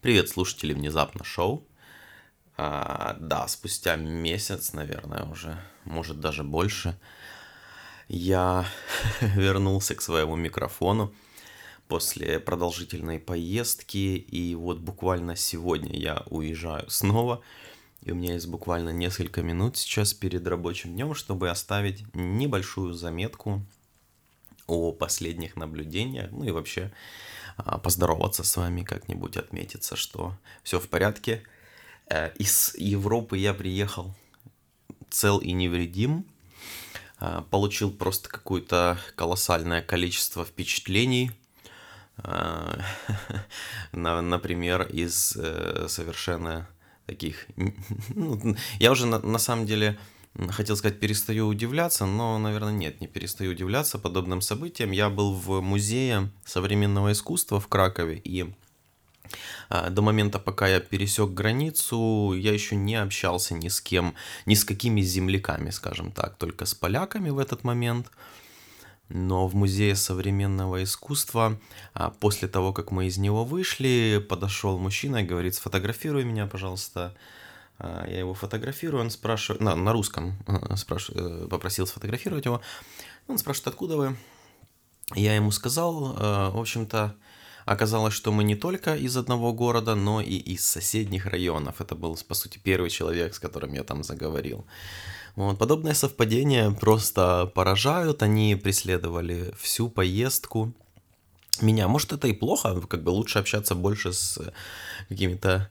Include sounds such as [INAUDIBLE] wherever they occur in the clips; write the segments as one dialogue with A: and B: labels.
A: Привет, слушатели внезапно шоу. А, да, спустя месяц, наверное, уже, может даже больше, я [LAUGHS] вернулся к своему микрофону после продолжительной поездки, и вот буквально сегодня я уезжаю снова, и у меня есть буквально несколько минут сейчас перед рабочим днем, чтобы оставить небольшую заметку о последних наблюдениях, ну и вообще поздороваться с вами как-нибудь, отметиться, что все в порядке. Э, из Европы я приехал цел и невредим, а, получил просто какое-то колоссальное количество впечатлений, [LAUGHS] а, например, из э, совершенно таких... [LAUGHS] Ну, я уже на, на самом деле хотел сказать, перестаю удивляться, но, наверное, нет, не перестаю удивляться подобным событиям. Я был в музее современного искусства в Кракове, и а, до момента, пока я пересек границу, я еще не общался ни с кем, ни с какими земляками, скажем так, только с поляками в этот момент. Но в музее современного искусства, а, после того, как мы из него вышли, подошел мужчина и говорит, сфотографируй меня, пожалуйста, я его фотографирую, он спрашивает, на, на русском э, спрашивает, э, попросил сфотографировать его. Он спрашивает, откуда вы? Я ему сказал, э, в общем-то, оказалось, что мы не только из одного города, но и из соседних районов. Это был, по сути, первый человек, с которым я там заговорил. Вот, подобные совпадения просто поражают, они преследовали всю поездку меня. Может, это и плохо, как бы лучше общаться больше с какими-то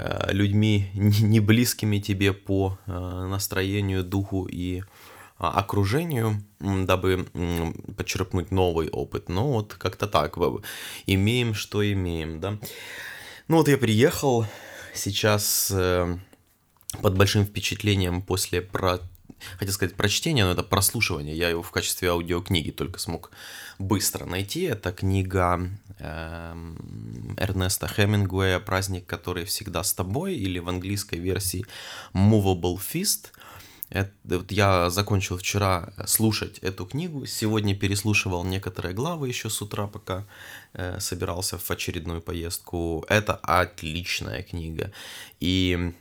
A: Э, людьми не близкими тебе по э, настроению, духу и а, окружению, дабы подчерпнуть новый опыт. Ну вот как-то так, имеем, что имеем, да. Ну вот я приехал сейчас э, под большим впечатлением после про хотел сказать прочтение, но это прослушивание. Я его в качестве аудиокниги только смог быстро найти. Это книга э, Эрнеста Хемингуэя «Праздник, который всегда с тобой» или в английской версии «Movable Feast». Это, вот я закончил вчера слушать эту книгу, сегодня переслушивал некоторые главы еще с утра, пока э, собирался в очередную поездку. Это отличная книга. И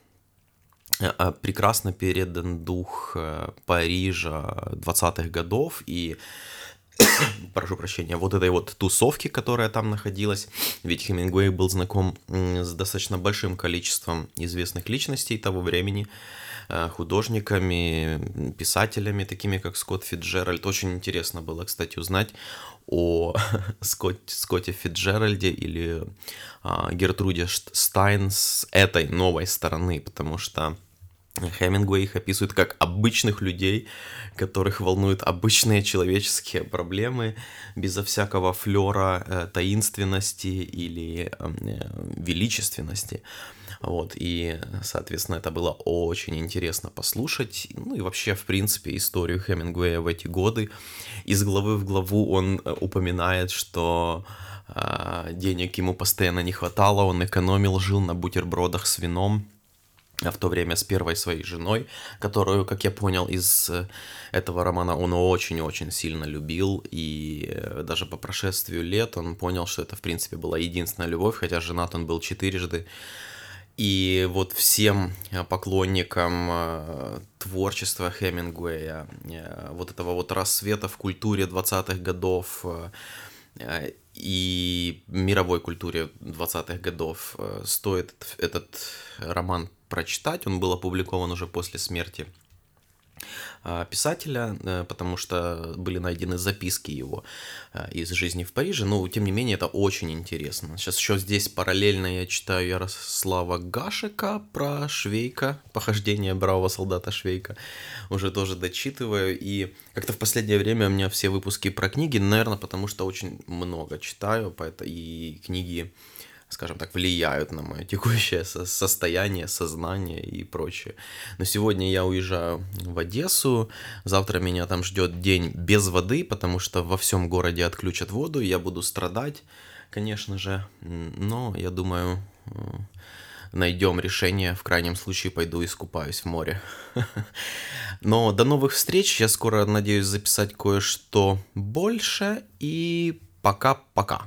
A: прекрасно передан дух э, Парижа 20-х годов и [COUGHS] прошу прощения, вот этой вот тусовки, которая там находилась. Ведь Хемингуэй был знаком с достаточно большим количеством известных личностей того времени, э, художниками, писателями, такими как Скотт Фитджеральд. Очень интересно было, кстати, узнать о [LAUGHS] Скотт, Скотте Фитджеральде или а, Гертруде Стайн с этой новой стороны, потому что Хемингуэй их описывает как обычных людей, которых волнуют обычные человеческие проблемы, безо всякого флера э, таинственности или э, величественности. Вот, и, соответственно, это было очень интересно послушать. Ну и вообще, в принципе, историю Хемингуэя в эти годы. Из главы в главу он э, упоминает, что э, денег ему постоянно не хватало, он экономил, жил на бутербродах с вином в то время с первой своей женой, которую, как я понял из э, этого романа, он очень-очень сильно любил, и э, даже по прошествию лет он понял, что это, в принципе, была единственная любовь, хотя женат он был четырежды. И вот всем э, поклонникам творчества Хемингуэя, вот этого вот рассвета в культуре 20-х годов, и мировой культуре 20-х годов стоит этот роман прочитать. Он был опубликован уже после смерти писателя, э, потому что были найдены записки его э, из жизни в Париже, но тем не менее это очень интересно. Сейчас еще здесь параллельно я читаю Ярослава Гашика про Швейка, похождение бравого солдата Швейка, уже тоже дочитываю, и как-то в последнее время у меня все выпуски про книги, наверное, потому что очень много читаю, поэтому и книги скажем так, влияют на мое текущее состояние, сознание и прочее. Но сегодня я уезжаю в Одессу, завтра меня там ждет день без воды, потому что во всем городе отключат воду, я буду страдать, конечно же, но я думаю, найдем решение, в крайнем случае пойду искупаюсь в море. [LAUGHS] Но до новых встреч, я скоро надеюсь записать кое-что больше, и пока-пока.